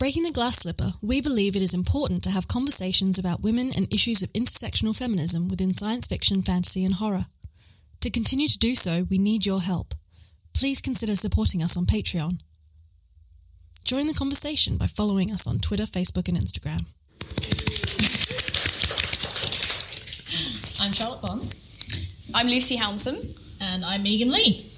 Breaking the Glass Slipper, we believe it is important to have conversations about women and issues of intersectional feminism within science fiction, fantasy, and horror. To continue to do so, we need your help. Please consider supporting us on Patreon. Join the conversation by following us on Twitter, Facebook, and Instagram. I'm Charlotte Bond. I'm Lucy Hounsom. And I'm Megan Leigh.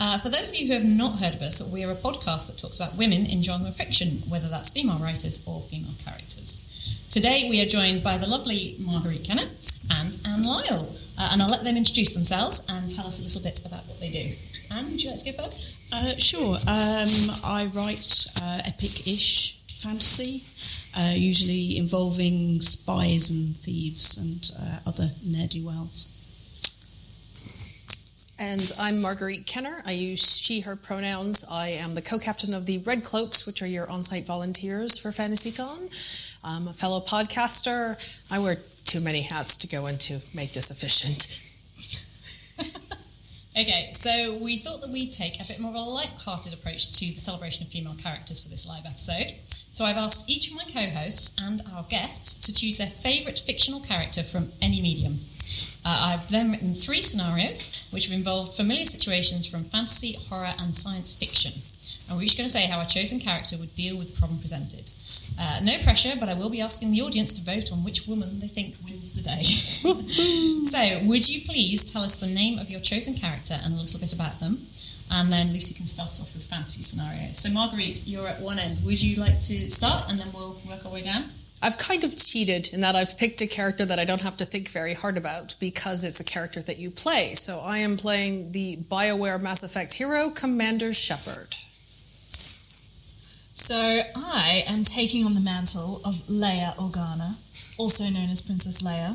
Uh, for those of you who have not heard of us, we are a podcast that talks about women in genre fiction, whether that's female writers or female characters. Today we are joined by the lovely Marguerite Kenner and Anne Lyle, uh, and I'll let them introduce themselves and tell us a little bit about what they do. Anne, would you like to go first? Uh, sure. Um, I write uh, epic-ish fantasy, uh, usually involving spies and thieves and other nerdy worlds. And I'm Marguerite Kenner. I use she, her pronouns. I am the co captain of the Red Cloaks, which are your on site volunteers for FantasyCon. I'm a fellow podcaster. I wear too many hats to go into make this efficient. okay, so we thought that we'd take a bit more of a light-hearted approach to the celebration of female characters for this live episode. So I've asked each of my co-hosts and our guests to choose their favourite fictional character from any medium. Uh, I've then written three scenarios, which have involved familiar situations from fantasy, horror, and science fiction. And we're each going to say how our chosen character would deal with the problem presented. Uh, no pressure, but I will be asking the audience to vote on which woman they think wins the day. so, would you please tell us the name of your chosen character and a little bit about them? And then Lucy can start off with fantasy scenarios. So, Marguerite, you're at one end. Would you like to start and then we'll work our way down? I've kind of cheated in that I've picked a character that I don't have to think very hard about because it's a character that you play. So I am playing the BioWare Mass Effect hero, Commander Shepard. So I am taking on the mantle of Leia Organa, also known as Princess Leia.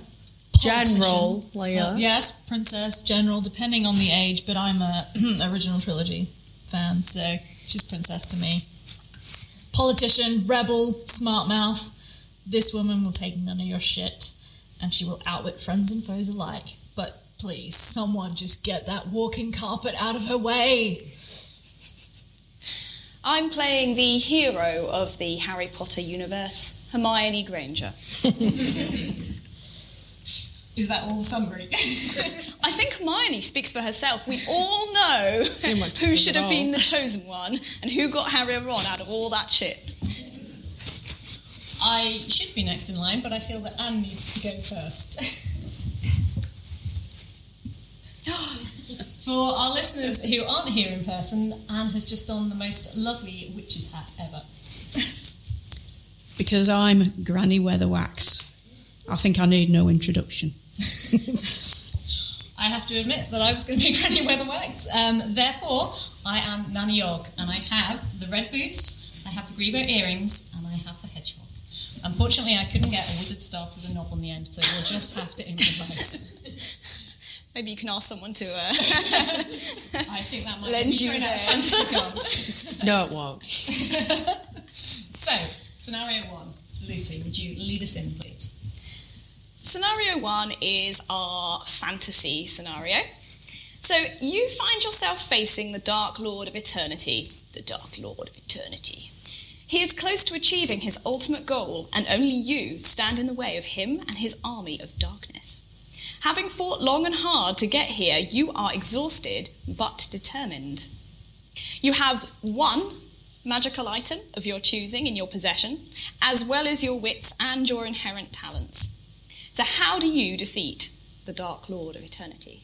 General Leia. Well, yes, Princess, General, depending on the age, but I'm a original trilogy fan, so she's Princess to me. Politician, rebel, smart mouth this woman will take none of your shit and she will outwit friends and foes alike. But please, someone just get that walking carpet out of her way. I'm playing the hero of the Harry Potter universe, Hermione Granger. Is that all the summary? I think Hermione speaks for herself. We all know who should have been the chosen one and who got Harry and Ron out of all that shit. I should be next in line, but I feel that Anne needs to go first. For our listeners who aren't here in person, Anne has just donned the most lovely witch's hat ever. because I'm Granny Weatherwax. I think I need no introduction. I have to admit that I was going to be Granny Weatherwax. Um, therefore, I am Nanny Ogg, and I have the red boots, I have the Greebo earrings, and I have the hedgehog. Unfortunately, I couldn't get a wizard staff with a knob on the end, so we'll just have to improvise. Maybe you can ask someone to. Uh, I think that might lend you a No, it won't. so, scenario one. Lucy, would you lead us in, please? Scenario one is our fantasy scenario. So, you find yourself facing the Dark Lord of Eternity. The Dark Lord of Eternity. He is close to achieving his ultimate goal, and only you stand in the way of him and his army of darkness. Having fought long and hard to get here, you are exhausted but determined. You have one magical item of your choosing in your possession, as well as your wits and your inherent talents. So, how do you defeat the Dark Lord of Eternity?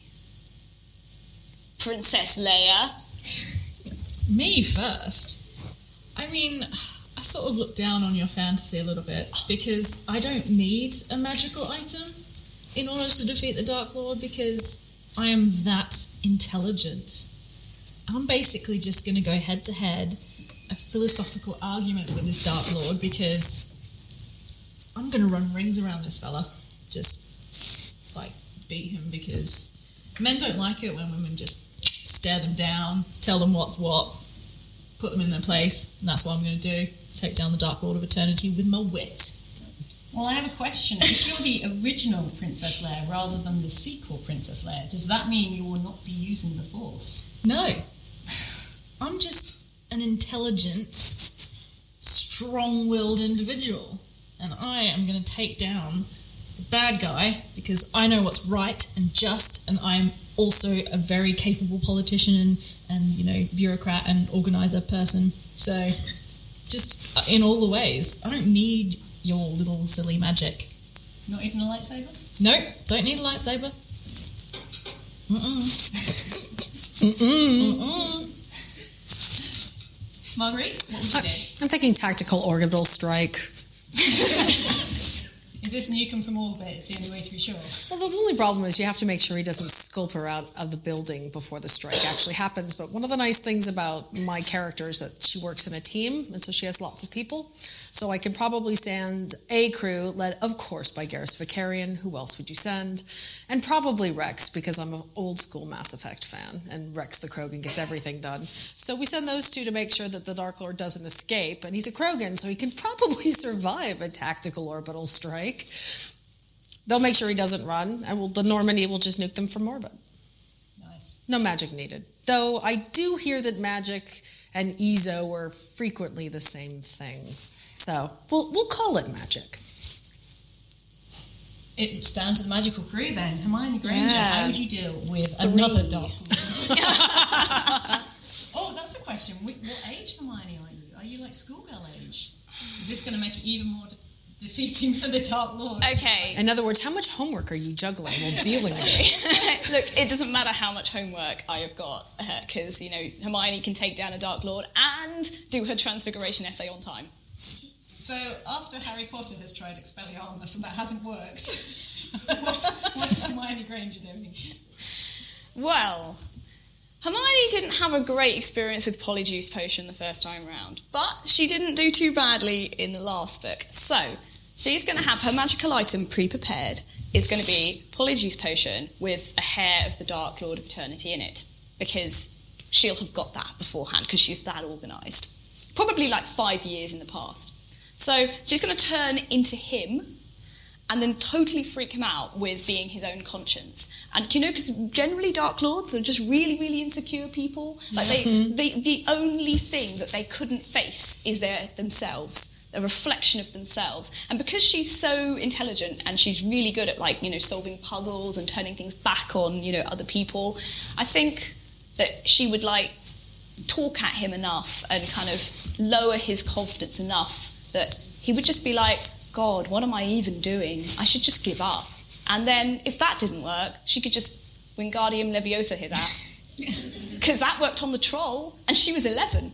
Princess Leia. Me first. I mean, I sort of look down on your fantasy a little bit because I don't need a magical item in order to defeat the Dark Lord because I am that intelligent. I'm basically just going to go head to head a philosophical argument with this Dark Lord because I'm going to run rings around this fella. Just like beat him because men don't like it when women just stare them down, tell them what's what, put them in their place, and that's what I'm going to do take down the Dark Lord of Eternity with my wit. Well, I have a question. If you're the original Princess Leia rather than the sequel Princess Leia, does that mean you will not be using the Force? No. I'm just an intelligent, strong-willed individual, and I am going to take down bad guy because I know what's right and just, and I'm also a very capable politician and, and you know bureaucrat and organizer person. So just uh, in all the ways, I don't need your little silly magic. Not even a lightsaber? No, don't need a lightsaber. Mm-mm. Mm-mm. Mm-mm. Marguerite, what would you do? I'm thinking tactical orbital strike. Is this nuke from orbit? It's the only way to be sure. Well, the only problem is you have to make sure he doesn't sculp her out of the building before the strike actually happens. But one of the nice things about my character is that she works in a team, and so she has lots of people. So I could probably send a crew, led of course by Garrus Vakarian. Who else would you send? And probably Wrex, because I'm an old school Mass Effect fan, and Wrex the Krogan gets everything done. So we send those two to make sure that the Dark Lord doesn't escape, and he's a Krogan, so he can probably survive a tactical orbital strike. They'll make sure he doesn't run, and we'll, the Normandy will just nuke them from orbit. No magic needed. Though I do hear that magic and eezo are frequently the same thing. So we'll, we'll call it magic. It's down to the magical crew then. Hermione Granger, Yeah. how would you deal with another Dark Lord? oh, that's a question. What, age Hermione are you? Are you like schoolgirl age? Is this going to make it even more de- defeating for the Dark Lord? Okay. In other words, how much homework are you juggling while dealing with this? Look, it doesn't matter how much homework I have got uh, because you know Hermione can take down a Dark Lord and do her Transfiguration essay on time. So after Harry Potter has tried Expelliarmus and that hasn't worked, what, what is Hermione Granger doing? Well, Hermione didn't have a great experience with Polyjuice Potion the first time round, but she didn't do too badly in the last book. So she's going to have her magical item pre-prepared. It's going to be Polyjuice Potion with a hair of the Dark Lord of Eternity in it, because she'll have got that beforehand because she's that organised. Probably like five years in the past. So she's going to turn into him and then totally freak him out with being his own conscience. And you know, because generally Dark Lords are just really, really insecure people. Like they, mm-hmm. they, the only thing that they couldn't face is their themselves, a reflection of themselves. And because she's so intelligent and she's really good at like you know solving puzzles and turning things back on you know other people, I think that she would like talk at him enough and kind of lower his confidence enough that he would just be like, God, what am I even doing? I should just give up. And then if that didn't work, she could just Wingardium Leviosa his ass. Because that worked on the troll, and she was 11.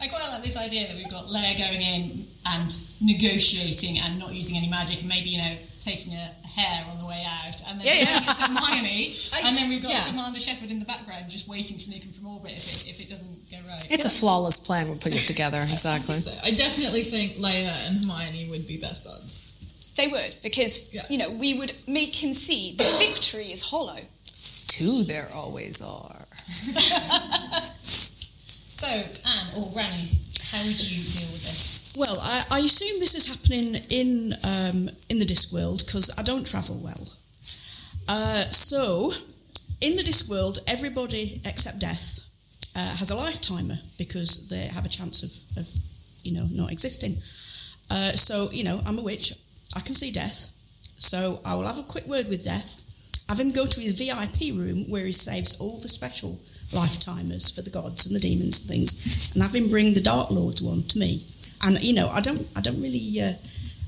I quite like this idea that we've got Leia going in and negotiating and not using any magic, and maybe you know taking a hair on the way out, and then Yeah, yeah. Hermione, and then we've got yeah. Commander Shepard in the background just waiting to nuke him from orbit if it, if it doesn't go right. It's a flawless plan we're putting together, exactly. So I definitely think Leia and Hermione would be best buds. They would, because, Yeah. you know, we would make him see the victory is hollow. Two there always are. So, Anne or Granny, how would you deal with this? Well, I, I assume this is happening in um, in the Discworld because I don't travel well. Uh, so, in the Discworld, everybody except Death uh, has a lifetimer because they have a chance of, of you know, not existing. Uh, so, you know, I'm a witch. I can see Death. So I will have a quick word with Death. Have him go to his VIP room where he saves all the special lifetimers for the gods and the demons and things, and have him bring the Dark Lords one to me. And you know, I don't, I don't really, uh,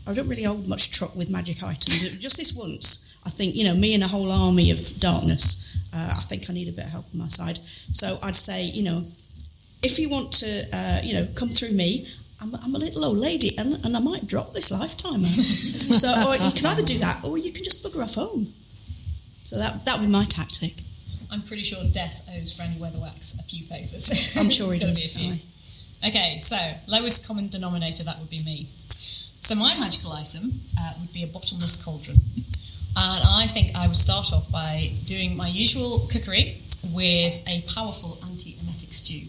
I don't really hold much truck with magic items. Just this once, I think you know, me and a whole army of darkness. Uh, I think I need a bit of help on my side. So I'd say, you know, if you want to, uh, you know, come through me, I'm, I'm a little old lady, and, and I might drop this lifetimer. so, or you can either do that, or you can just bugger off home. So that that would be my tactic. I'm pretty sure Death owes Granny Weatherwax a few favours. I'm sure he does. be a few. aye. Okay, so lowest common denominator, that would be me. So my magical item uh, would be a bottomless cauldron. And I think I would start off by doing my usual cookery with a powerful anti-emetic stew.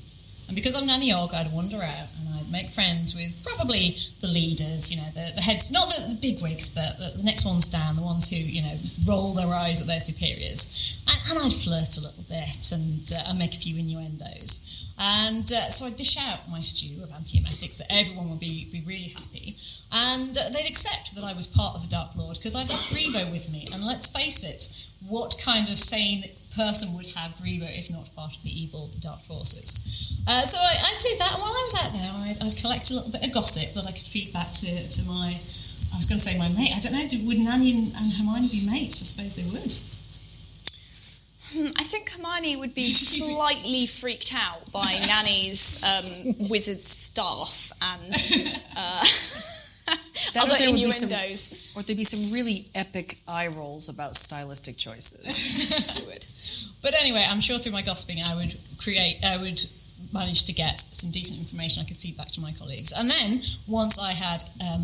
And because I'm Nanny Ogg, I'd wander out make friends with probably the leaders, you know, the, the heads, not the, the big wigs, but the, the next ones down, the ones who, you know, roll their eyes at their superiors. And, and I'd flirt a little bit and, uh, and make a few innuendos. And uh, so I dish out my stew of antiemetics that everyone will be, be really happy. And uh, they'd accept that I was part of the Dark Lord because I'd have Greebo with me. And let's face it, what kind of sane person would have Greebo if not part of the evil Dark Forces? Uh, so I, I'd do that. And while I was out there, I'd, I'd collect a little bit of gossip that I could feed back to, to my, I was going to say my mate. I don't know, would Nanny and, and Hermione be mates? I suppose they would. Hmm, I think Hermione would be slightly freaked out by Nanny's um, wizard staff and uh, That there would be some- Or there'd be some really epic eye rolls about stylistic choices. Would. But anyway, I'm sure through my gossiping, I would create, I would manage to get some decent information I could feed back to my colleagues. And then once I had um,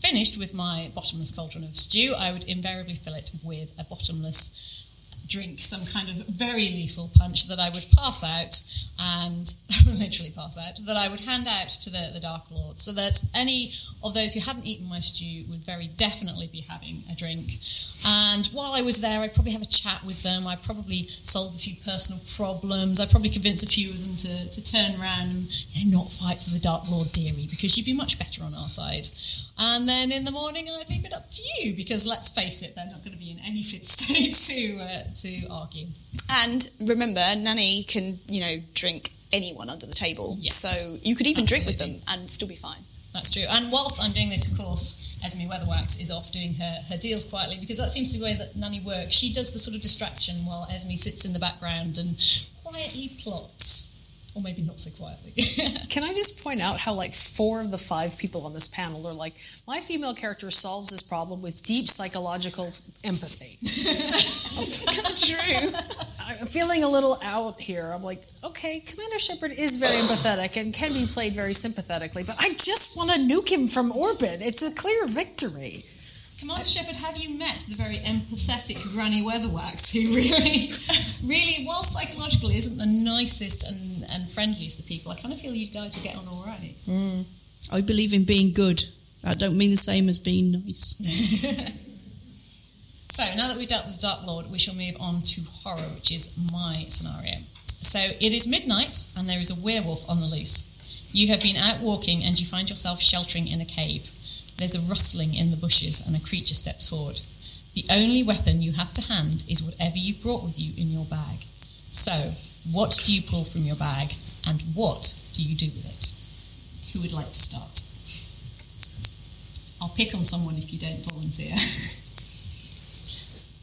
finished with my bottomless cauldron of stew, I would invariably fill it with a bottomless drink, some kind of very lethal punch that I would pass out and literally pass out that I would hand out to the, the Dark Lord so that any of those who hadn't eaten my stew would very definitely be having a drink. And while I was there, I'd probably have a chat with them. I'd probably solve a few personal problems. I'd probably convince a few of them to, to turn around and you know, not fight for the Dark Lord Deary because you'd be much better on our side. And then in the morning, I'd leave it up to you because let's face it, they're not going to be in any fit state to uh, to argue. And remember, Nanny can, you know, drink anyone under the table. Yes. So you could even drink with them and still be fine. That's true. And whilst I'm doing this, of course, Esme Weatherwax is off doing her, her deals quietly because that seems to be the way that Nanny works. She does the sort of distraction while Esme sits in the background and quietly plots. Or maybe not so quietly. Can I just point out how like four of the five people on this panel are like, my female character solves this problem with deep psychological empathy. True. I'm feeling a little out here. I'm like, okay, Commander Shepard is very empathetic and can be played very sympathetically, but I just want to nuke him from orbit. It's a clear victory. Commander Shepard, have you met the very empathetic Granny Weatherwax who really, really, while psychologically isn't the nicest and, and friendliest of people, I kind of feel you guys will get on all right. Mm. I believe in being good. I don't mean the same as being nice. So now that we've dealt with the Dark Lord, we shall move on to horror, which is my scenario. So it is midnight and there is a werewolf on the loose. You have been out walking and you find yourself sheltering in a cave. There's a rustling in the bushes and a creature steps forward. The only weapon you have to hand is whatever you've brought with you in your bag. So, what do you pull from your bag and what do you do with it? Who would like to start? I'll pick on someone if you don't volunteer.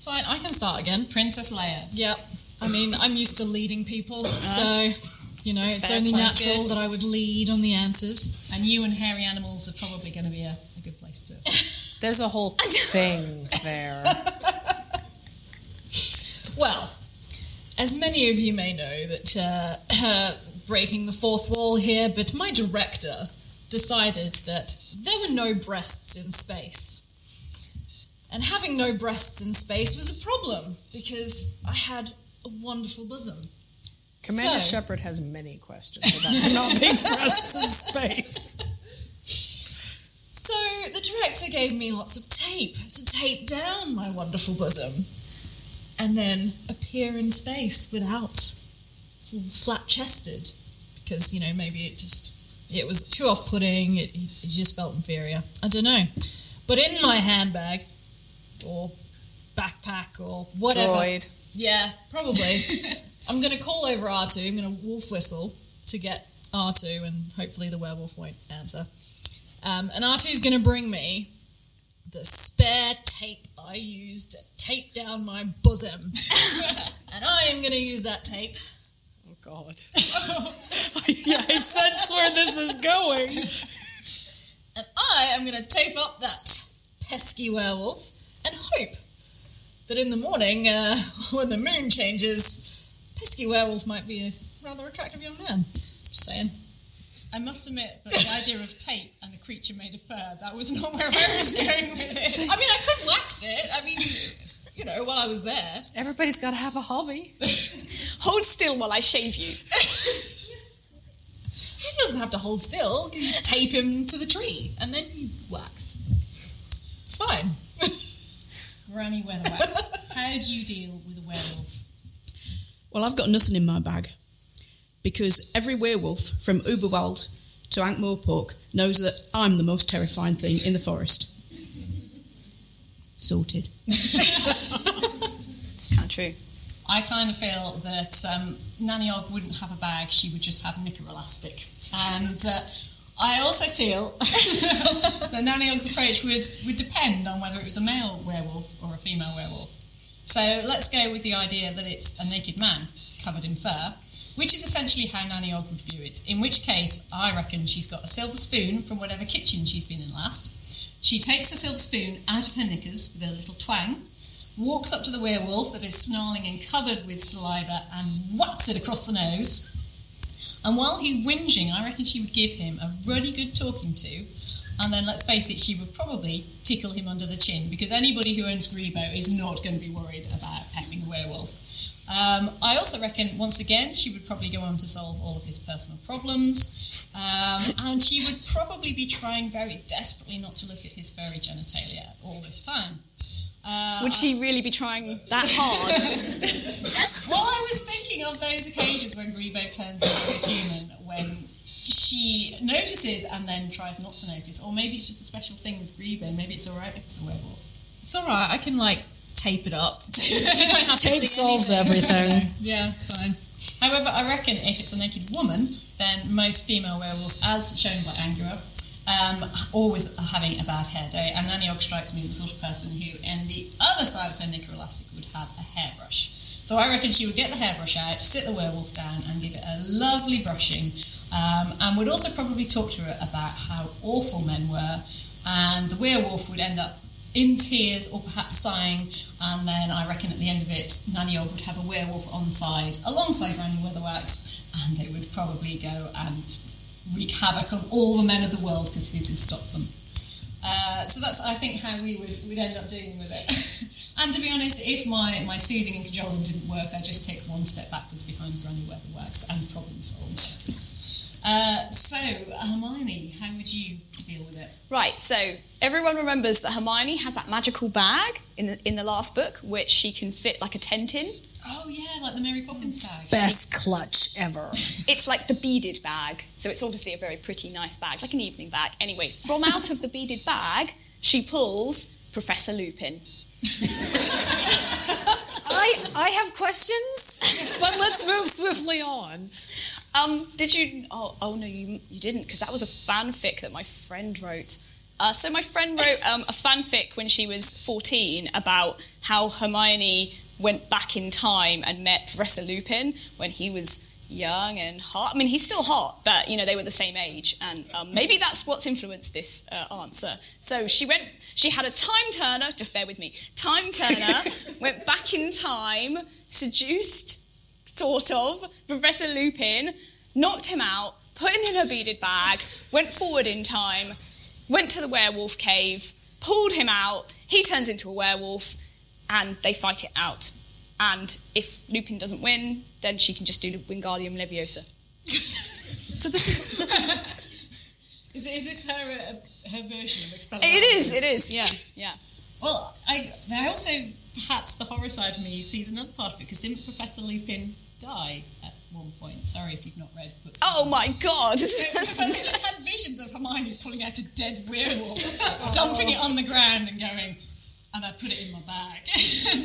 Fine, I can start again. Princess Leia. Yep. I mean, I'm used to leading people, uh-huh. so you know it's Fair, only natural good. that I would lead on the answers. And you and hairy animals are probably going to be a, a good place to. There's a whole thing there. Well, as many of you may know, that uh, breaking the fourth wall here, but my director decided that there were no breasts in space. And having no breasts in space was a problem because I had a wonderful bosom. Commander So- Shepard has many questions about not being breasts in space. So the director gave me lots of tape to tape down my wonderful bosom and then appear in space without flat chested because, you know, maybe it just, it was too off putting, it, it just felt inferior. I don't know. But in my handbag or backpack or whatever. Droid. Yeah, probably. I'm going to call over R2. I'm going to wolf whistle to get R2, and hopefully the werewolf won't answer. Um, and R2 is going to bring me the spare tape I used tape down my bosom. and I am going to use that tape. Oh God. yeah, I sense where this is going. And I am going to tape up that pesky werewolf and hope that in the morning, uh, when the moon changes, pesky werewolf might be a rather attractive young man. Just saying. I must admit that the idea of tape and a creature made of fur, that was not where I was going with it. I mean, I could wax it. I mean, you know, while I was there. Everybody's got to have a hobby. Hold still while I shave you. He doesn't have to hold still. You tape him to the tree and then you wax. It's fine. Granny Weatherwax, how do you deal with a werewolf? Well, I've got nothing in my bag. because every werewolf from Uberwald to Ankh-Morpork knows that I'm the most terrifying thing in the forest. Sorted. It's kind of true. I kind of feel that um, Nanny Ogg wouldn't have a bag; she would just have knicker elastic. And uh, I also feel that Nanny Ogg's approach would, would depend on whether it was a male werewolf or a female werewolf. So let's go with the idea that it's a naked man covered in fur, which is essentially how Nanny Ogg would view it. In which case, I reckon she's got a silver spoon from whatever kitchen she's been in last. She takes the silver spoon out of her knickers with a little twang, walks up to the werewolf that is snarling and covered with saliva and whacks it across the nose. And while he's whinging, I reckon she would give him a ruddy good talking to. And then let's face it, she would probably tickle him under the chin because anybody who owns Greebo is not going to be worried about petting a werewolf. Um, I also reckon, once again, she would probably go on to solve all of his personal problems. Um, and she would probably be trying very desperately not to look at his furry genitalia all this time. Uh, Would she really be trying that hard? well, I was thinking of those occasions when Greebo turns into a human, when she notices and then tries not to notice, or maybe it's just a special thing with Greebo. Maybe it's all right if it's a werewolf. It's all right. I can like tape it up. you don't have to Tape solves everything. Yeah, it's fine. However, I reckon if it's a naked woman, then most female werewolves, as shown by Angua, um, always are having a bad hair day. And Nanny Ogg strikes me as the sort of person who, in the other side of her knicker elastic, would have a hairbrush. So I reckon she would get the hairbrush out, sit the werewolf down, and give it a lovely brushing. Um, and would also probably talk to her about how awful men were. And the werewolf would end up in tears or perhaps sighing. And then I reckon at the end of it, Nanny Ogg would have a werewolf on side alongside Granny Weatherwax, and they would probably go and wreak havoc on all the men of the world because who could stop them? Uh, so that's, I think, how we would would end up dealing with it. and to be honest, if my, my soothing and cajoling didn't work, I'd just take one step backwards behind Granny Weatherwax and problem solved. Uh, so, Hermione, how would you deal with it? right, so everyone remembers that Hermione has that magical bag in the, in the last book, which she can fit like a tent in. Oh yeah, like the Mary Poppins bag. Best clutch ever. It's like the beaded bag, so it's obviously a very pretty, nice bag, like an evening bag. Anyway, from out of the beaded bag, she pulls Professor Lupin. I I have questions, but let's move swiftly on. Um, did you? Oh, oh no, you you didn't, because that was a fanfic that my friend wrote. Uh, so my friend wrote um, a fanfic when she was 14 about how Hermione went back in time and met Professor Lupin when he was young and hot. I mean, he's still hot, but you know they were the same age, and um, maybe that's what's influenced this uh, answer. So she went. She had a time turner. Just bear with me. Time turner went back in time, seduced sort of, Professor Lupin, knocked him out, put him in her beaded bag, went forward in time, went to the werewolf cave, pulled him out, he turns into a werewolf, and they fight it out. And if Lupin doesn't win, then she can just do the Wingardium Leviosa. So this is this is Is, is this her uh, her version of Expelliarmus? It is, it is, yeah, yeah. Well, I, there also perhaps the horror side of me sees another part of it because didn't Professor Lupin die at one point? Sorry if you've not read books. Oh my god! Because I just had visions of Hermione pulling out a dead werewolf, dumping it on the ground, and going, and I put it in my bag.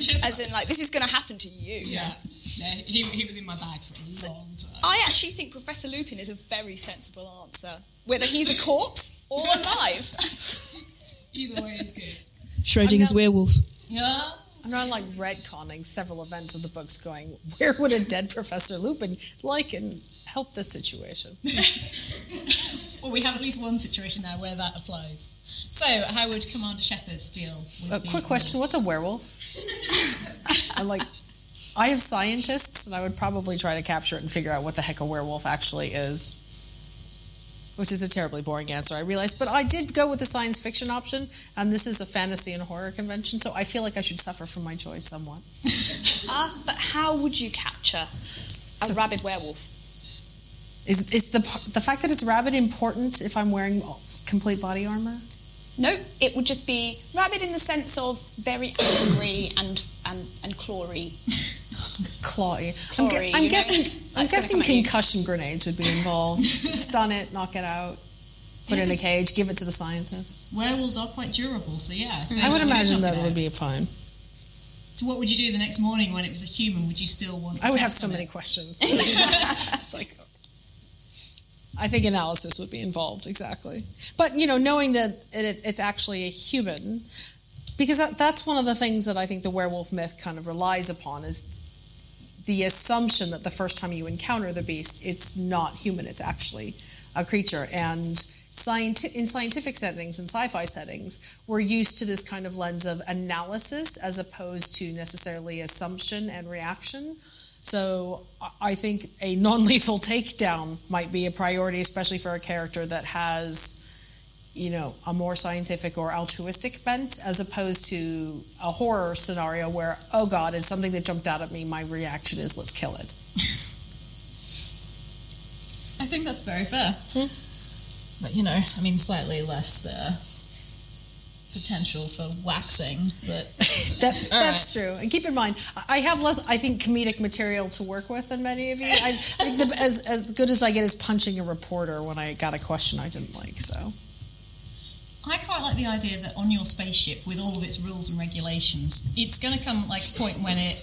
Just As in, like, this is going to happen to you. yeah, yeah. He, he was in my bag for a long time. I actually think Professor Lupin is a very sensible answer, whether he's a corpse or alive. Either way is good. Schrodinger's werewolf. Yeah. I'm not like retconning several events of the books, going where would a dead Professor Lupin like and help this situation? Well, we have at least one situation now where that applies. So, how would Commander Shepard deal with A quick question: What's a werewolf? I'm like. I have scientists, and I would probably try to capture it and figure out what the heck a werewolf actually is. Which is a terribly boring answer, I realize. But I did go with the science fiction option, and this is a fantasy and horror convention, so I feel like I should suffer from my choice somewhat. Ah, but how would you capture a rabid werewolf? Is, is the the fact that it's rabid important if I'm wearing complete body armor? No, it would just be rabid in the sense of very angry and and and clawy. Clawy. I'm, gu- I'm guessing. I'm guessing concussion grenades would be involved. Stun it, knock it out, put it in a cage, give it to the scientists. Werewolves are quite durable, so yeah. I would imagine that it would be fine. So what would you do the next morning when it was a human? Would you still want? To I would have test so on many it? questions. it's like, I think analysis would be involved, exactly. But, you know, knowing that it, it's actually a human, because that, that's one of the things that I think the werewolf myth kind of relies upon is the assumption that the first time you encounter the beast, it's not human, it's actually a creature. And scienti- in scientific settings and sci fi settings, we're used to this kind of lens of analysis as opposed to necessarily assumption and reaction. So I- I think a non-lethal takedown might be a priority, especially for a character that has, you know, a more scientific or altruistic bent, as opposed to a horror scenario where, oh God, it's something that jumped out at me. My reaction is let's kill it. I think that's very fair. Hmm. But you know, I mean, slightly less uh, potential for waxing, but That, that's true. And keep in mind, I have less, I think, comedic material to work with than many of you. I think the, as, as good as I get is punching a reporter when I got a question I didn't like. So I quite like the idea that on your spaceship, with all of its rules and regulations, it's going to come like a point when it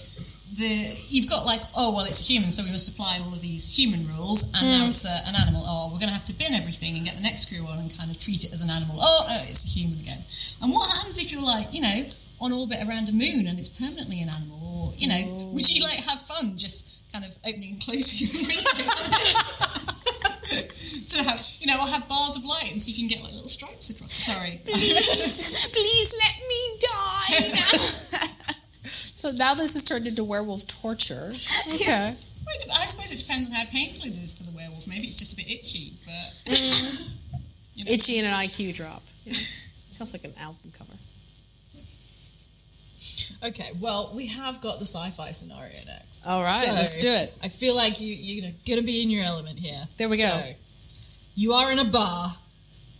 the you've got like oh well it's a human so we must apply all of these human rules and now it's uh, an animal. Oh we're going to have to bin everything and get the next crew on and kind of treat it as an animal. Oh no it's a human again. And what happens if you're like you know on orbit around a moon and it's permanently an animal or you know would you like have fun just kind of opening and closing the windows so have you know or have bars of light and see if you can get like little stripes across sorry Please, please let me die now. So now this has turned into werewolf torture. Okay. Well, I suppose it depends on how painful it is for the werewolf. Maybe it's just a bit itchy, but mm-hmm. you know. Itchy and an IQ drop. Yeah. Sounds like an album cover. okay. Well, we have got the sci-fi scenario next. All right, So- let's do it. I feel like you you're gonna be in your element here. There we go. You are in a bar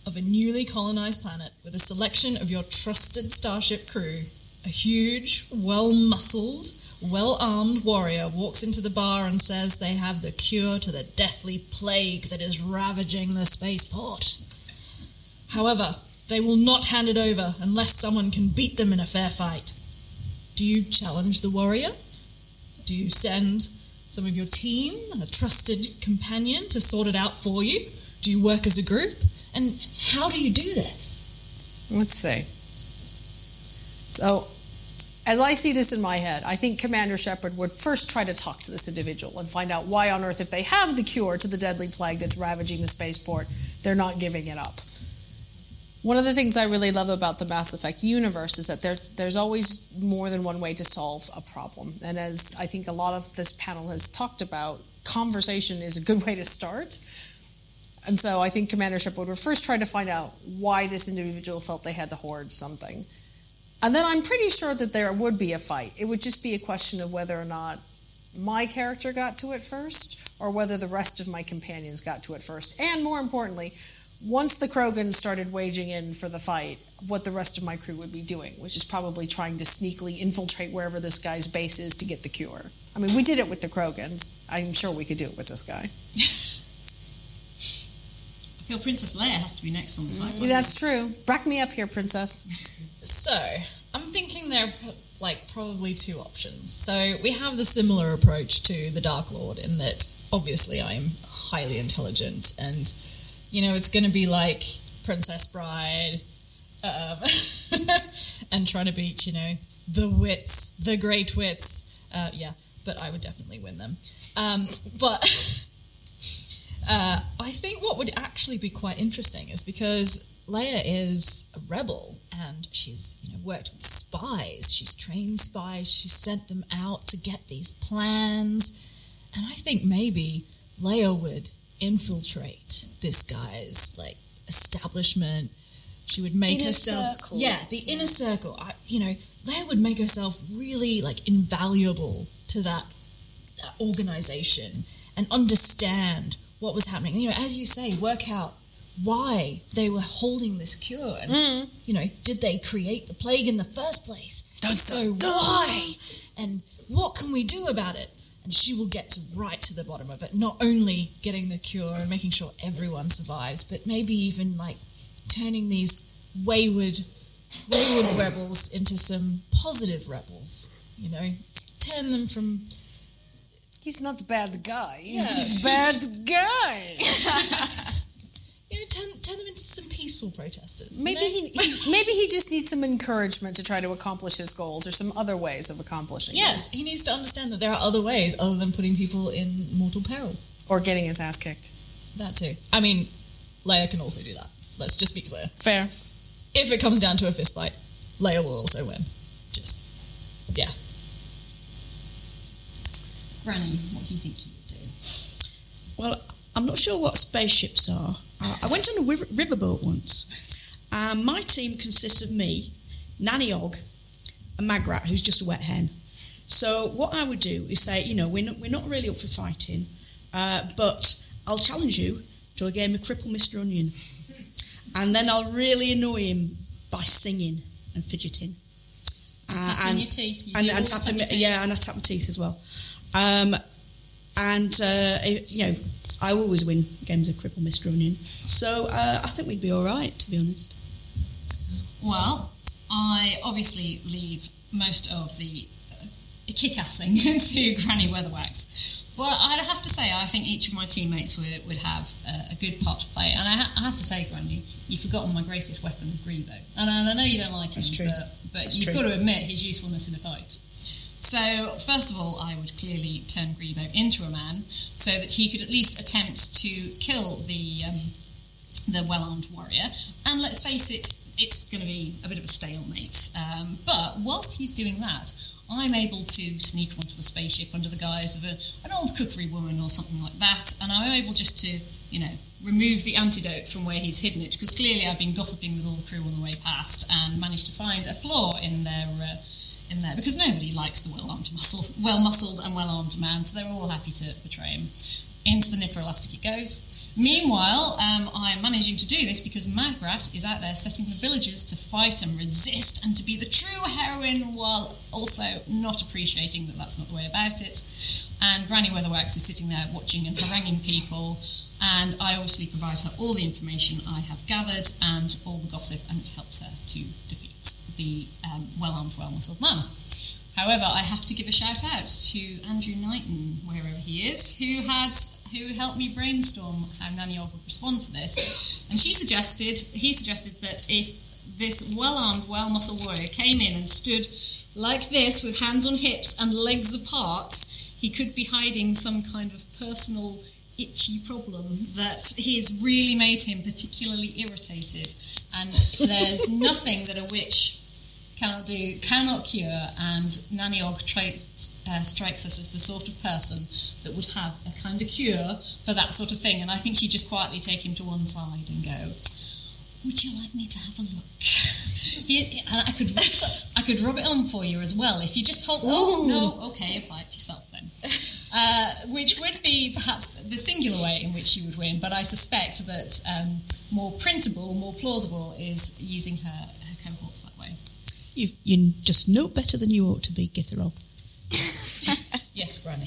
of a newly colonized planet with a selection of your trusted starship crew. A huge, well-muscled, well-armed warrior walks into the bar and says they have the cure to the deathly plague that is ravaging the spaceport. However, they will not hand it over unless someone can beat them in a fair fight. Do you challenge the warrior? Do you send some of your team, and a trusted companion, to sort it out for you? Do you work as a group? And how do you do this? Let's see. So, as I see this in my head, I think Commander Shepard would first try to talk to this individual and find out why on earth, if they have the cure to the deadly plague that's ravaging the spaceport, they're not giving it up. One of the things I really love about the Mass Effect universe is that there's there's always more than one way to solve a problem. And as I think a lot of this panel has talked about, conversation is a good way to start. And so I think Commander Shepard would first try to find out why this individual felt they had to hoard something. And then I'm pretty sure that there would be a fight. It would just be a question of whether or not my character got to it first or whether the rest of my companions got to it first. And more importantly, once the Krogan started waging in for the fight, what the rest of my crew would be doing, which is probably trying to sneakily infiltrate wherever this guy's base is to get the cure. I mean, we did it with the Krogans. I'm sure we could do it with this guy. I feel Princess Leia has to be next on the sci Yeah, that's true. Back me up here, princess. So, I'm thinking there are like probably two options. So, we have the similar approach to the Dark Lord in that obviously I'm highly intelligent and, you know, it's going to be like Princess Bride um, and trying to beat, you know, the wits, the great wits. Uh, yeah, but I would definitely win them. Um, but uh, I think what would actually be quite interesting is because Leia is a rebel and she's you know worked with spies. She's trained spies. She sent them out to get these plans, and I think maybe Leia would infiltrate this guy's like establishment. She would make Inner herself circle. yeah the inner circle. I, you know, Leia would make herself really like invaluable to that, that organization and understand what was happening. You know, as you say, work out why they were holding this cure and you know did they create the plague in the first place so why and what can we do about it and she will get to right to the bottom of it. Not only getting the cure and making sure everyone survives, but maybe even like turning these wayward, wayward rebels into some positive rebels. You know, turn them from He's not bad guy. He's Yeah. just bad guy. you know turn, turn them into some peaceful protesters. you Maybe know? he, he maybe he just needs some encouragement to try to accomplish his goals, or some other ways of accomplishing. them. Yes, he needs to understand that there are other ways other than putting people in mortal peril. or getting his ass kicked. That too. I mean, Leia can also do that. Let's just be clear. Fair. If it comes down to a fist fight, Leia will also win. Just yeah. Granny, what do you think you would do? Well, I'm not sure what spaceships are. I went on a river- riverboat once. Um, my team consists of me, Nanny Ogg, and Magrat, who's just a wet hen. So what I would do is say, you know, we're not, we're not really up for fighting, uh, but I'll challenge you to a game of Cripple Mr. Onion. And then I'll really annoy him by singing and fidgeting. Uh, Tapping and, your teeth. You and, and tap tapping, your teeth. yeah, and I tap my teeth as well. Um, and uh, it- you know, I always win games of Cripple Mr. Onion, so uh, I think we'd be all right, to be honest. Well, I obviously leave most of the uh, kick-assing to Granny Weatherwax. But I'd have to say, I think each of my teammates would, would have a, a good part to play. And I, ha- I have to say, Granny, you've forgotten my greatest weapon, Greebo. And I, and I know you don't like him, true. but, but you've true. got to admit his usefulness in a fight. So, first of all, I would clearly turn Greebo into a man so that he could at least attempt to kill the um, the well-armed warrior. And let's face it, it's going to be a bit of a stalemate. Um, but whilst he's doing that, I'm able to sneak onto the spaceship under the guise of a, an old cookery woman or something like that, and I'm able just to, you know, remove the antidote from where he's hidden it because clearly I've been gossiping with all the crew on the way past and managed to find a flaw in their. Uh, in there because nobody likes the well-armed muscle, well-muscled and well-armed man, so they're all happy to betray him. Into the nipper elastic it goes. Meanwhile, um, I'm managing to do this because Magrat is out there setting the villagers to fight and resist and to be the true heroine while also not appreciating that that's not the way about it. And Granny Weatherwax is sitting there watching and haranguing people. And I obviously provide her all the information I have gathered and all the gossip, and it helps her to defeat the um, well-armed, well-muscled man. However, I have to give a shout out to Andrew Knighton, wherever he is, who had who helped me brainstorm how Nanny Ogg would respond to this. And she suggested he suggested that if this well-armed, well-muscled warrior came in and stood like this with hands on hips and legs apart, he could be hiding some kind of personal itchy problem that has really made him particularly irritated. And there's nothing that a witch cannot do, cannot cure, and Nanny Ogg traits, uh, strikes us as the sort of person that would have a kind of cure for that sort of thing. And I think she'd just quietly take him to one side and go, "Would you like me to have a look?" He, I could rub I could rub it on for you as well if you just hold. Oh no, okay, bite yourself then. Uh, which would be perhaps the singular way in which you would win, but I suspect that um, more printable, more plausible is using her, her cohorts that way. You you just know better than you ought to be, Gytha Ogg. Yes, Granny.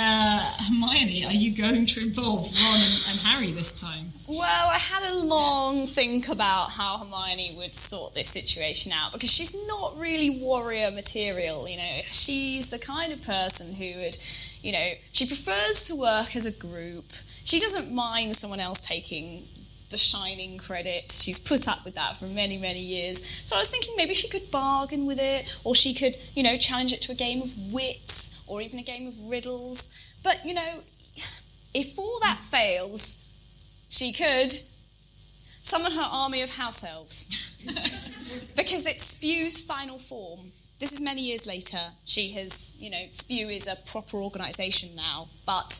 Uh, Hermione, are you going to involve Ron and, and Harry this time? Well, I had a long think about how Hermione would sort this situation out because she's not really warrior material, you know. She's the kind of person who would, you know, she prefers to work as a group. She doesn't mind someone else taking the shining credit. She's put up with that for many, many years. So I was thinking maybe she could bargain with it or she could, you know, challenge it to a game of wits or even a game of riddles. But, you know, if all that fails, she could summon her army of house elves because it spews final form. This is many years later. She has, you know, Spew is a proper organisation now, but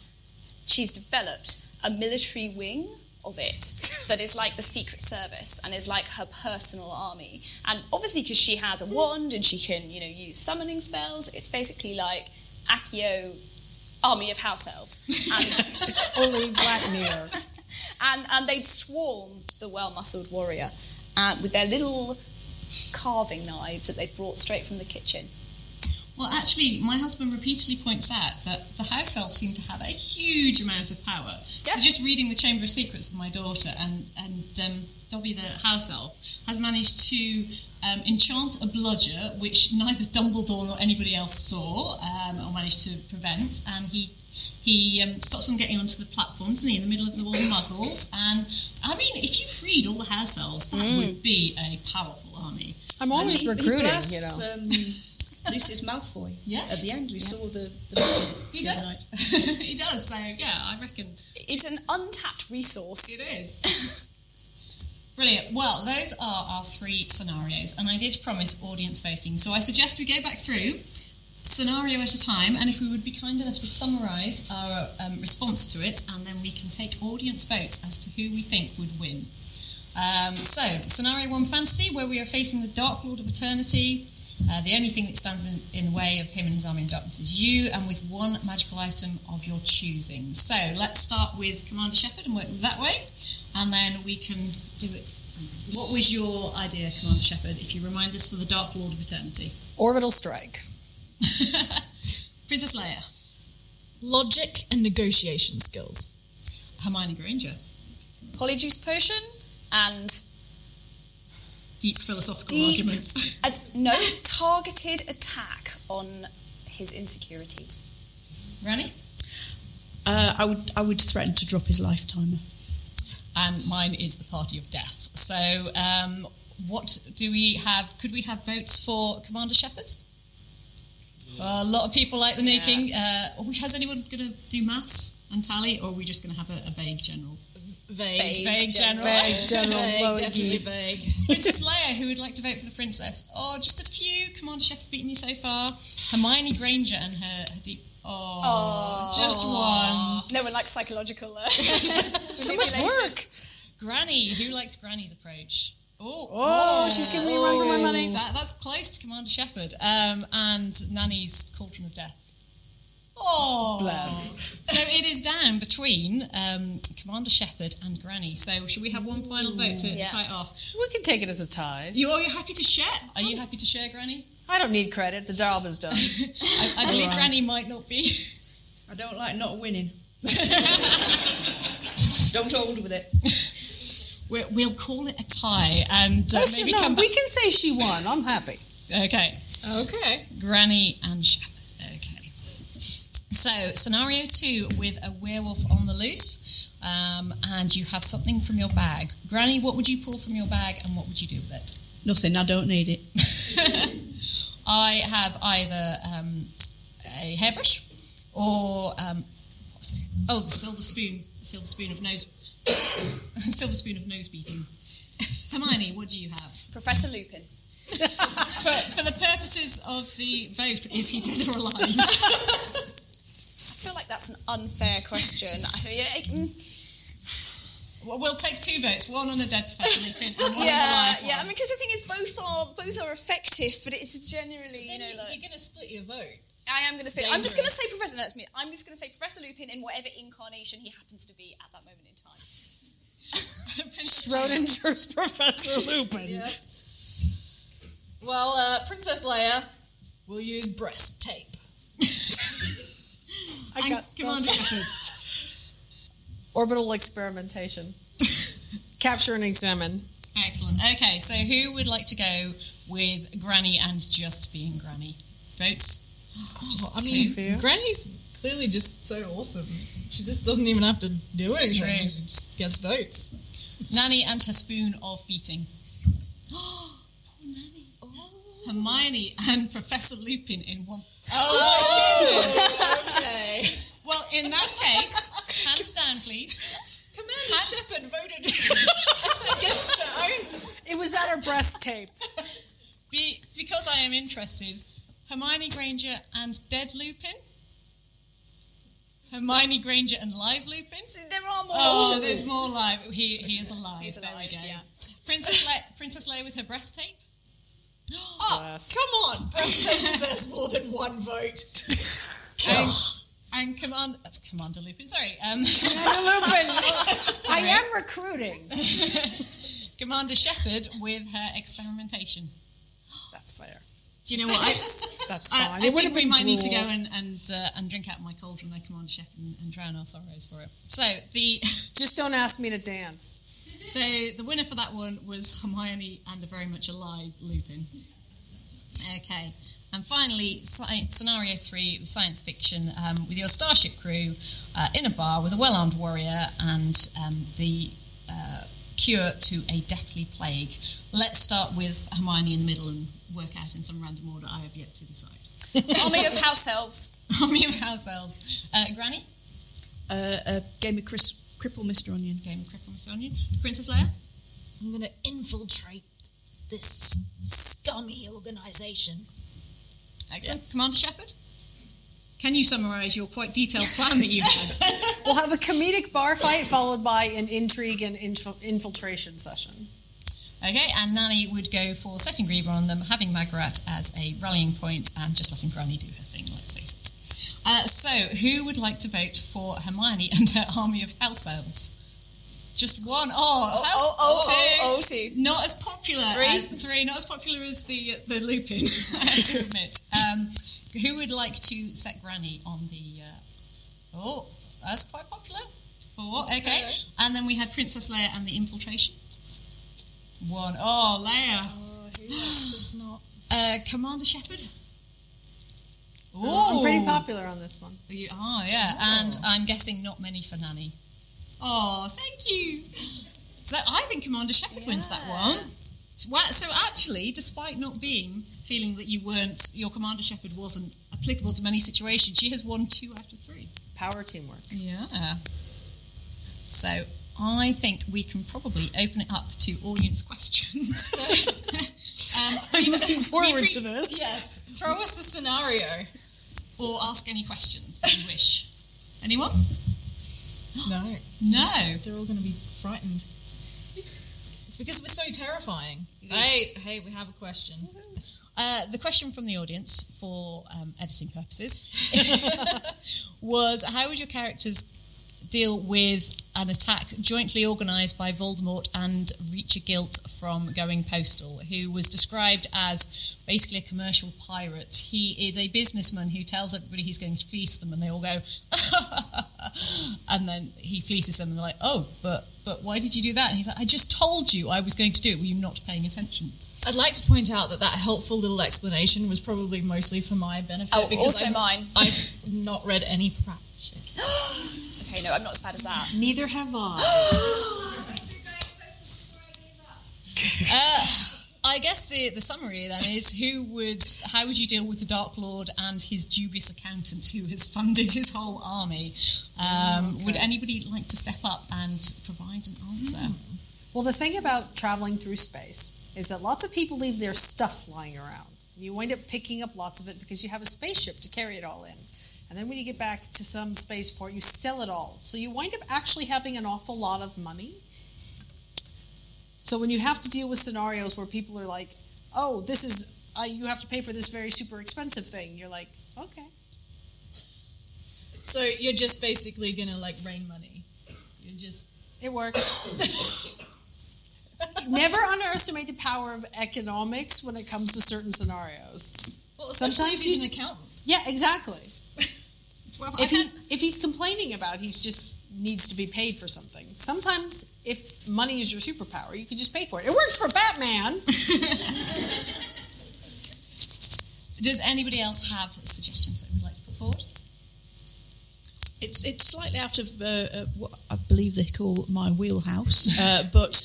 she's developed a military wing of it that is like the Secret Service and is like her personal army. And obviously, because she has a wand and she can, you know, use summoning spells, it's basically like Accio army of house elves. And Only Black Mirror. and, and they'd swarm the well-muscled warrior uh, with their little carving knives that they'd brought straight from the kitchen. Well, actually, my husband repeatedly points out that the house elves seem to have a huge amount of power. Yeah. Just reading the Chamber of Secrets with my daughter, and and um, Dobby, the house elf, has managed to um, enchant a bludger, which neither Dumbledore nor anybody else saw um, or managed to prevent, and he he um, stops them getting onto the platform, doesn't he, in the middle of the all the muggles. And I mean, if you freed all the house elves, that would be a powerful army. I'm always He- he recruiting, you blasts, know. Um, Lucius Malfoy. Yeah. At the end, we saw the. the He does. he does. So yeah, I reckon It's an untapped resource. it is. Brilliant. Well, those are our three scenarios, and I did promise audience voting. So I suggest we go back through scenario at a time, and if we would be kind enough to summarise our um, response to it, and then we can take audience votes as to who we think would win. Um, so, scenario one fantasy, where we are facing the Dark Lord of Eternity. Uh, the only thing that stands in, in the way of him and his army of darkness is you, and with one magical item of your choosing. So, let's start with Commander Shepard and work that way, and then we can do it. What was your idea, Commander Shepard, if you remind us for the Dark Lord of Eternity? Orbital strike. Princess Leia, Logic and negotiation skills. Hermione Granger, Polyjuice potion and deep philosophical Deep. arguments. a, no targeted attack on his insecurities. Granny? Uh, I would I would threaten to drop his life timer. and mine is the party of death. So, um, what do we have? Could we have votes for Commander Shepard? a lot of people like the Yeah. nuking. Uh, has anyone going to do maths and tally, or are we just going to have a, a vague general? Vague. Vague general. Vague general. Vague, definitely vague. Princess Leia, who would like to vote for the princess? Oh, just a few. Commander Shepard's beaten you so far. Hermione Granger and her, her deep. Oh, Aw. just one. No one likes psychological. Uh, Too much work. Granny, who likes Granny's approach? Oh, Oh, she's giving me a run for my money. That, that's close to Commander Shepard. Um, and Nanny's Cauldron of Death. Oh, Bless. So it is down between um, Commander Shepard and Granny. So should we have one final vote to, Yeah. to tie it off? We can take it as a tie. You are you happy to share? Are you happy to share, Granny? I don't need credit. The job is done. I, I believe Alright. Granny might not be. I don't like not winning. don't hold with it. We're, we'll call it a tie and uh, Listen, maybe no, come back. we can say she won. I'm happy. Okay. Okay. Granny and Shepard. Okay. So, scenario two with a werewolf on the loose, um, and you have something from your bag. Granny, what would you pull from your bag, and what would you do with it? Nothing. I don't need it. I have either um, a hairbrush or um, what's it? oh, the silver spoon, the silver spoon of nose, silver spoon of nose beating. Hermione, what do you have? Professor Lupin. For, for the purposes of the vote, is he dead or alive? I feel like that's an unfair question. I feel, yeah, it- mm, Well, we'll take two votes, one on the dead Professor and one on a yeah, live yeah. I mean, because the thing is, both are both are effective, but it's generally, you know, like you're going to split your vote. I am going to split. say. I'm just going to say. Professor. No, that's me. I'm just going to say Professor Lupin in whatever incarnation he happens to be at that moment in time. Princess Schrodinger's Professor Lupin. Well, uh, Princess Leia will use breast tape. I And got Commander Shepard. orbital experimentation. Capture and examine. Excellent. Okay, so who would like to go with Granny and just being Granny? Votes? Just I mean, two. Granny's clearly just so awesome. She just doesn't even have to do It's anything. true. She just gets votes. Nanny and her spoon of beating. Oh, oh. Hermione and Professor Lupin in one. Oh, oh okay. Well, in that case, hands down, please. Commander Hands- Shepard voted against her own. It was that or breast tape. Be, because I am interested, Hermione Granger and dead Lupin? Hermione Granger and live Lupin? So there are more Oh, options. there's more live. He, he is alive. He's there alive, we go. yeah. Princess Le- Princess Leia with her breast tape. Oh, Bless. Come on, breast tape deserves more than one vote. And, and Command, that's Commander Lupin. Sorry, um, Lupin. I am recruiting. Commander Shepard with her experimentation. That's fair. Do you know what? I, That's fine. I it would think have we been might need to go and and, uh, and drink out my cauldron, then Commander Shepard, and, and drown our sorrows for it. So the Just don't ask me to dance. so the winner for that one was Hermione and a very much alive Lupin. Okay, and finally, sci- scenario three was science fiction um, with your starship crew uh, in a bar with a well-armed warrior and um, the uh, cure to a deathly plague. Let's start with Hermione in the middle and work out in some random order. I have yet to decide. Army of house elves. Army of house elves. Uh, Granny, Uh, a game of Chris, Cripple Mr. Onion. Game of Cripple Mr. Onion. Princess Leia. I'm going to infiltrate this scummy organization. Excellent. Commander Shepard. Can you summarise your quite detailed plan that you've had? We'll have a comedic bar fight followed by an intrigue and infil- infiltration session. Okay, and Nanny would go for setting Greebo on them, having Magrat as a rallying point, and just letting Granny do her thing, let's face it. Uh, so, who would like to vote for Hermione and her army of house elves? Just one. Oh, house, oh, oh, two. oh, oh, two. Not as popular Three. as three. Not as popular as the the Lupin. I have to admit. Um, who would like to set Granny on the? Uh, oh, that's quite popular. Four. Okay. And then we had Princess Leia and the infiltration. One. Oh, Leia. Just not. Uh, Commander Shepard. I'm pretty popular on this one. You are, yeah. And I'm guessing not many for Nanny. Oh, thank you. So I think Commander Shepard wins that one. So actually, despite not being feeling that you weren't, your Commander Shepard wasn't applicable to many situations, she has won two out of three. Power teamwork. Yeah. So I think we can probably open it up to audience questions. So, um, I'm we- looking forward pre- to this. Yes, throw us the scenario. Or ask any questions that you wish. Anyone? No, No. they're all going to be frightened. It's because we're so terrifying. Hey, hey, we have a question. Uh, the question from the audience, for um, editing purposes, was how would your characters deal with an attack jointly organised by Voldemort and Reacher Gilt from Going Postal, who was described as basically a commercial pirate. He is a businessman who tells everybody he's going to fleece them, and they all go, and then he fleeces them, and they're like, oh, but but why did you do that? And he's like, I just told you I was going to do it. Were you not paying attention? I'd like to point out that that helpful little explanation was probably mostly for my benefit Oh, because also I'm- mine. I've not read any crap shit. Okay, no, I'm not as bad as that. Neither have I. Uh, I guess the, the summary then is who would how would you deal with the Dark Lord and his dubious accountant who has funded his whole army? Um, Would anybody like to step up and provide an answer? Well, the thing about traveling through space is that lots of people leave their stuff lying around. You wind up picking up lots of it because you have a spaceship to carry it all in. And then when you get back to some spaceport, you sell it all. So you wind up actually having an awful lot of money. So when you have to deal with scenarios where people are like, "Oh, this is uh, you have to pay for this very super expensive thing," you're like, "Okay." So you're just basically gonna like rain money. You're just It works. Never underestimate the power of economics when it comes to certain scenarios. well, especially Sometimes you an accountant. Yeah, exactly. It's worth, I If, he, if he's complaining about he's just needs to be paid for something. Sometimes if money is your superpower, you can just pay for it. It works for Batman. does anybody else have suggestions that would like to put forward? It's it's slightly out of uh, uh, what I believe they call my wheelhouse, uh, but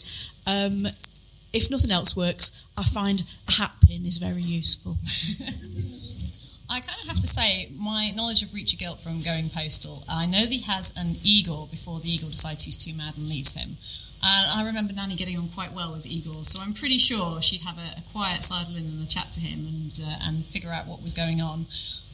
um, if nothing else works, I find a hat pin is very useful. I kind of have to say, my knowledge of Reacher Gilt from Going Postal, I know that he has an Igor before the Igor decides he's too mad and leaves him. And I remember Nanny getting on quite well with Igor, so I'm pretty sure she'd have a, a quiet sidle in and a chat to him and uh, and figure out what was going on.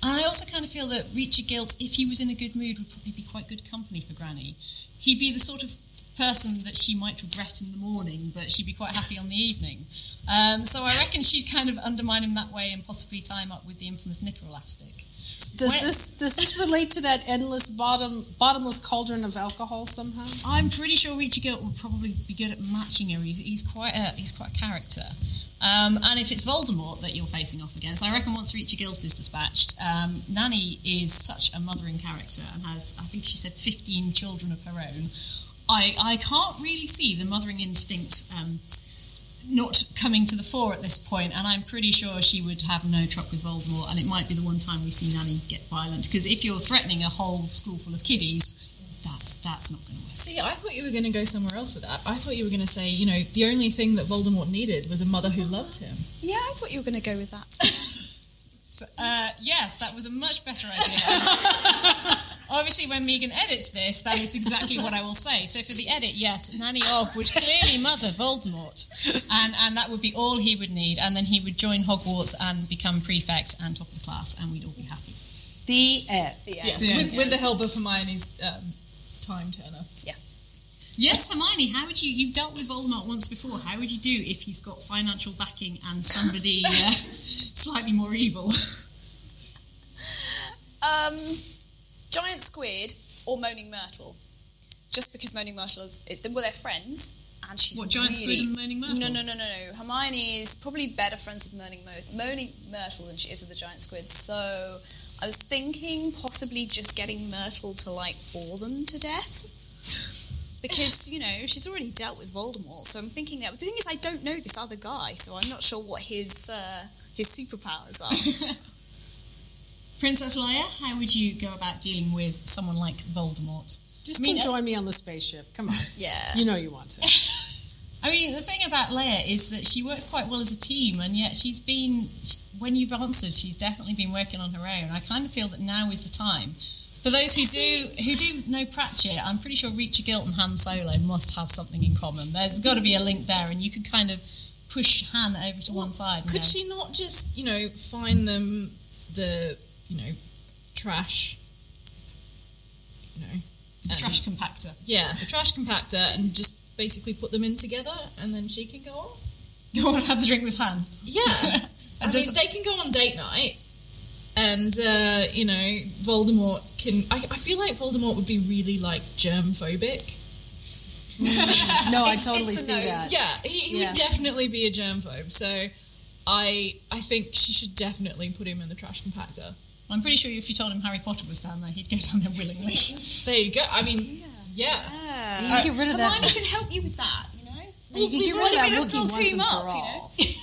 And I also kind of feel that Reacher Gilt, if he was in a good mood, would probably be quite good company for Granny. He'd be the sort of person that she might regret in the morning, but she'd be quite happy on the evening. Um, so I reckon she'd kind of undermine him that way and possibly tie him up with the infamous nipper elastic. Does Where- this does this relate to that endless bottom bottomless cauldron of alcohol somehow? I'm pretty sure Reacher Gilt would probably be good at matching her. He's, he's quite a he's quite a character. Um, and if it's Voldemort that you're facing off against, I reckon once Reacher Gilt is dispatched, um, Nanny is such a mothering character and has, I think she said, 15 children of her own. I, I can't really see the mothering instinct um, not coming to the fore at this point, and I'm pretty sure she would have no truck with Voldemort, and it might be the one time we see Nanny get violent. Because if you're threatening a whole school full of kiddies, that's that's not going to work. See, I thought you were going to go somewhere else with that. I thought you were going to say, you know, the only thing that Voldemort needed was a mother who loved him. Yeah, I thought you were going to go with that. So, uh, yes, that was a much better idea. Obviously, when Megan edits this, that is exactly what I will say. So for the edit, yes, Nanny Ogg would clearly mother Voldemort, and and that would be all he would need, and then he would join Hogwarts and become prefect and top of the class, and we'd all be happy. The end. Yes, with, with the help of Hermione's um, time turner. Yes, Hermione, how would you? You've dealt with Voldemort once before. How would you do if he's got financial backing and somebody uh, slightly more evil? Um, giant squid or moaning myrtle? Just because moaning myrtle is, it, well, they're friends, and she's What giant really, squid and moaning myrtle? No, no, no, no, no. Hermione is probably better friends with moaning, Myr- moaning myrtle than she is with the giant squid. So I was thinking possibly just getting Myrtle to like bore them to death. Because you know she's already dealt with Voldemort, so I'm thinking that. But the thing is, I don't know this other guy, so I'm not sure what his uh, his superpowers are. Princess Leia, how would you go about dealing with someone like Voldemort? Just I mean, come uh, join me on the spaceship. Come on. yeah. You know you want to. I mean, the thing about Leia is that she works quite well as a team, and yet she's been, when you've answered, she's definitely been working on her own. I kind of feel that now is the time. For those who do who do know Pratchett, I'm pretty sure Reacher Gilt and Han Solo must have something in common. There's got to be a link there, and you could kind of push Han over to one side. Could go, she not just, you know, find them the, you know, trash, you know, trash compactor? Yeah, the trash compactor, and just basically put them in together, and then she can go on. You want to have a drink with Han? Yeah, I mean, they can go on date night, and uh, you know, Voldemort can. I, I feel like Voldemort would be really like germ phobic. No, I totally see the that. Yeah, he, he Yeah. would definitely be a germphobe. So, I I think she should definitely put him in the trash compactor. I'm pretty sure if you told him Harry Potter was down there, he'd go down there willingly. There you go. I mean, yeah. Yeah. You get rid of that. Hermione can help you with that, you know? You can get We've rid of already that made us Wookiee all once team and up, for you know?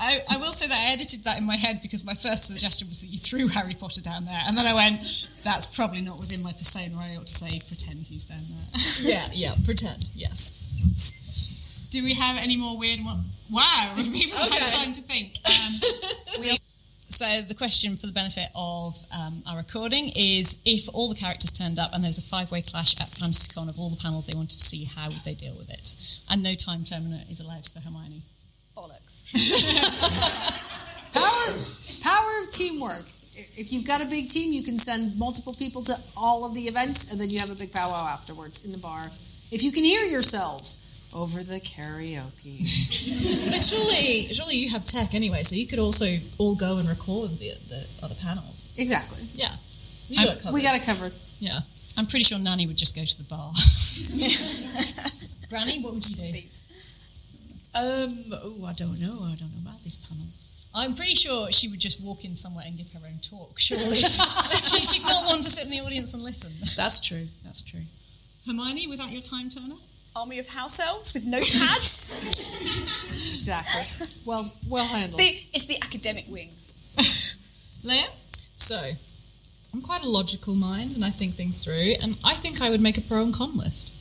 I, I will say that I edited that in my head because my first suggestion was that you threw Harry Potter down there, and then I went, "That's probably not within my persona. I ought to say pretend he's down there." Yeah, yeah, pretend, yes. Do we have any more weird one? Wow, people have had Okay. time to think. Um, we- so the question for the benefit of um, our recording is: If all the characters turned up and there was a five-way clash at FantasyCon of all the panels they wanted to see, how would they deal with it? And no time terminer is allowed for Hermione. Bollocks. Power, power of teamwork. If you've got a big team, you can send multiple people to all of the events, and then you have a big powwow afterwards in the bar. If you can hear yourselves over the karaoke. But surely, surely you have tech anyway, so you could also all go and record the, the other panels. exactly. You got covered. We got it covered. yeah. I'm pretty sure Nanny would just go to the bar. Granny, what would you do? Um, oh, I don't know. I don't know about these panels. I'm pretty sure she would just walk in somewhere and give her own talk, surely. she, she's not one to sit in the audience and listen. That's true. That's true. Hermione, without your time turner? Army of house elves with notepads. Exactly. Well, well handled. the, it's the academic wing. Leia? So, I'm quite a logical mind, and I think things through, and I think I would make a pro and con list.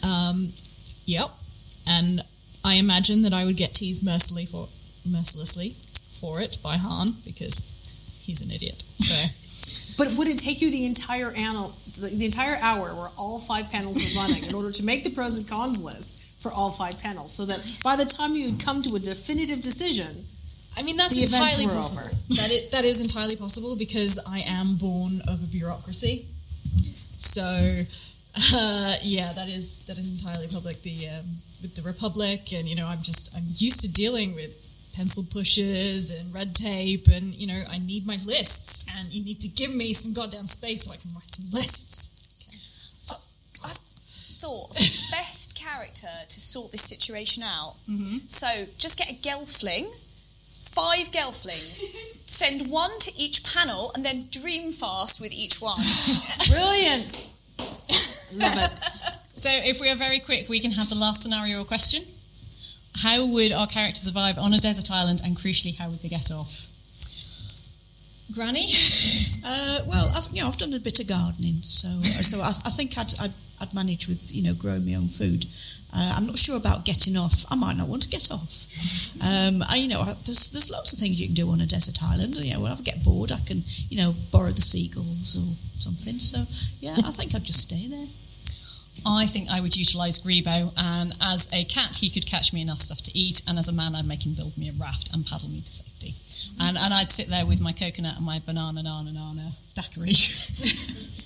um, yep. And I imagine that I would get teased mercilessly for mercilessly for it by Han because he's an idiot. So But would it take you the entire anal, the, the entire hour where all five panels are running in order to make the pros and cons list for all five panels, so that by the time you come to a definitive decision, I mean that's entirely possible. That is, that is entirely possible because I am born of a bureaucracy. So uh, yeah, that is that is entirely public. The um, with the republic, and you know, I'm just I'm used to dealing with pencil pushes and red tape, and you know, I need my lists, and you need to give me some goddamn space so I can write some lists. So I thought the best character character to sort this situation out. Mm-hmm. So just get a gelfling, five gelflings. Send one to each panel and then dream fast with each one. Brilliant. Love it. So, if we are very quick, we can have the last scenario or question. How would our character survive on a desert island, and crucially, how would they get off? Granny? Uh, well, I've, you know, I've done a bit of gardening, so so I, I think I'd, I'd, I'd manage with you know growing my own food. Uh, I'm not sure about getting off. I might not want to get off. Um, I, you know, I, there's there's lots of things you can do on a desert island. You know, when I get bored, I can you know borrow the seagulls or something. So yeah, I think I'd just stay there. I think I would utilise Greebo, and as a cat, he could catch me enough stuff to eat, and as a man, I'd make him build me a raft and paddle me to safety. And, and I'd sit there with my coconut and my banana, nana, nana daiquiri.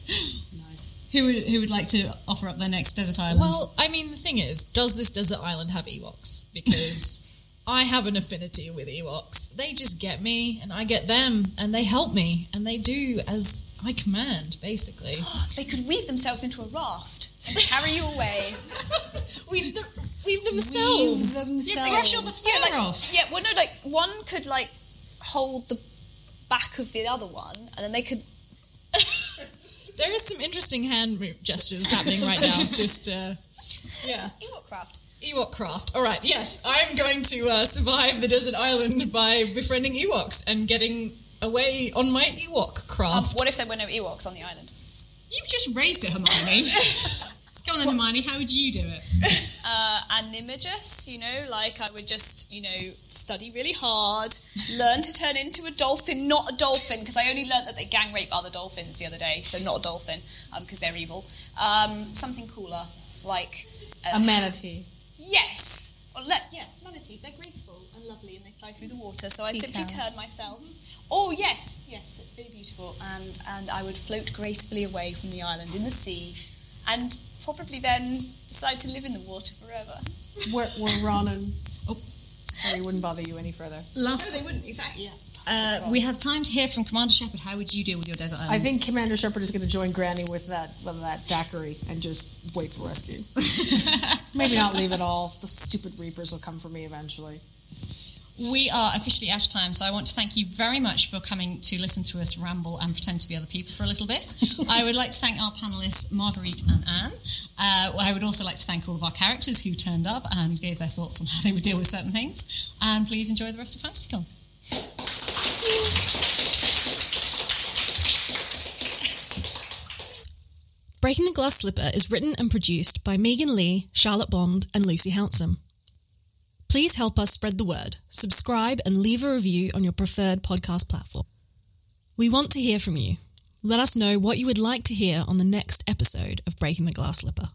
Nice. who, would, who would like to offer up their next desert island? Well, I mean, the thing is, does this desert island have Ewoks? Because I have an affinity with Ewoks. They just get me, and I get them, and they help me, and they do as I command, basically. they could weave themselves into a raft carry you away. Weave, them, weave themselves. yeah, brush all the fur Yeah, like, off. yeah, well, no, like one could like hold the back of the other one, and then they could. There is some interesting hand gestures happening right now. Just, uh, yeah. Ewok craft. Ewok craft. All right, yes, I am going to uh, survive the desert island by befriending Ewoks and getting away on my Ewok Um, craft. what if there were no Ewoks on the island? You just raised it, Hermione. Come on then, Hermione, how would you do it? Uh, animagus, you know, like I would just, you know, study really hard, learn to turn into a dolphin, not a dolphin, because I only learned that they gang rape other dolphins the other day, so not a dolphin, because they're evil. Um, something cooler, like A manatee. Yes. Or let, yeah, manatees. They're graceful and lovely and they fly through the water. So I'd simply turn myself. Oh, yes. Yes, it's really beautiful. And, and I would float gracefully away from the island in the sea and probably then decide to live in the water forever. Where, where Ron and oh, sorry, wouldn't bother you any further. Last, they wouldn't, exactly, yeah. uh, we have time to hear from Commander Shepard. How would you deal with your desert island? I think Commander Shepard is going to join Granny with that with that daiquiri and just wait for rescue. Maybe not leave it all. The stupid Reapers will come for me eventually. We are officially out of time, so I want to thank you very much for coming to listen to us ramble and pretend to be other people for a little bit. I would like to thank our panelists, Marguerite and Anne. Uh, I would also like to thank all of our characters who turned up and gave their thoughts on how they would deal with certain things. And please enjoy the rest of FantasyCon. Breaking the Glass Slipper is written and produced by Megan Leigh, Charlotte Bond, and Lucy Hounsom. Please help us spread the word. Subscribe and leave a review on your preferred podcast platform. We want to hear from you. Let us know what you would like to hear on the next episode of Breaking the Glass Slipper.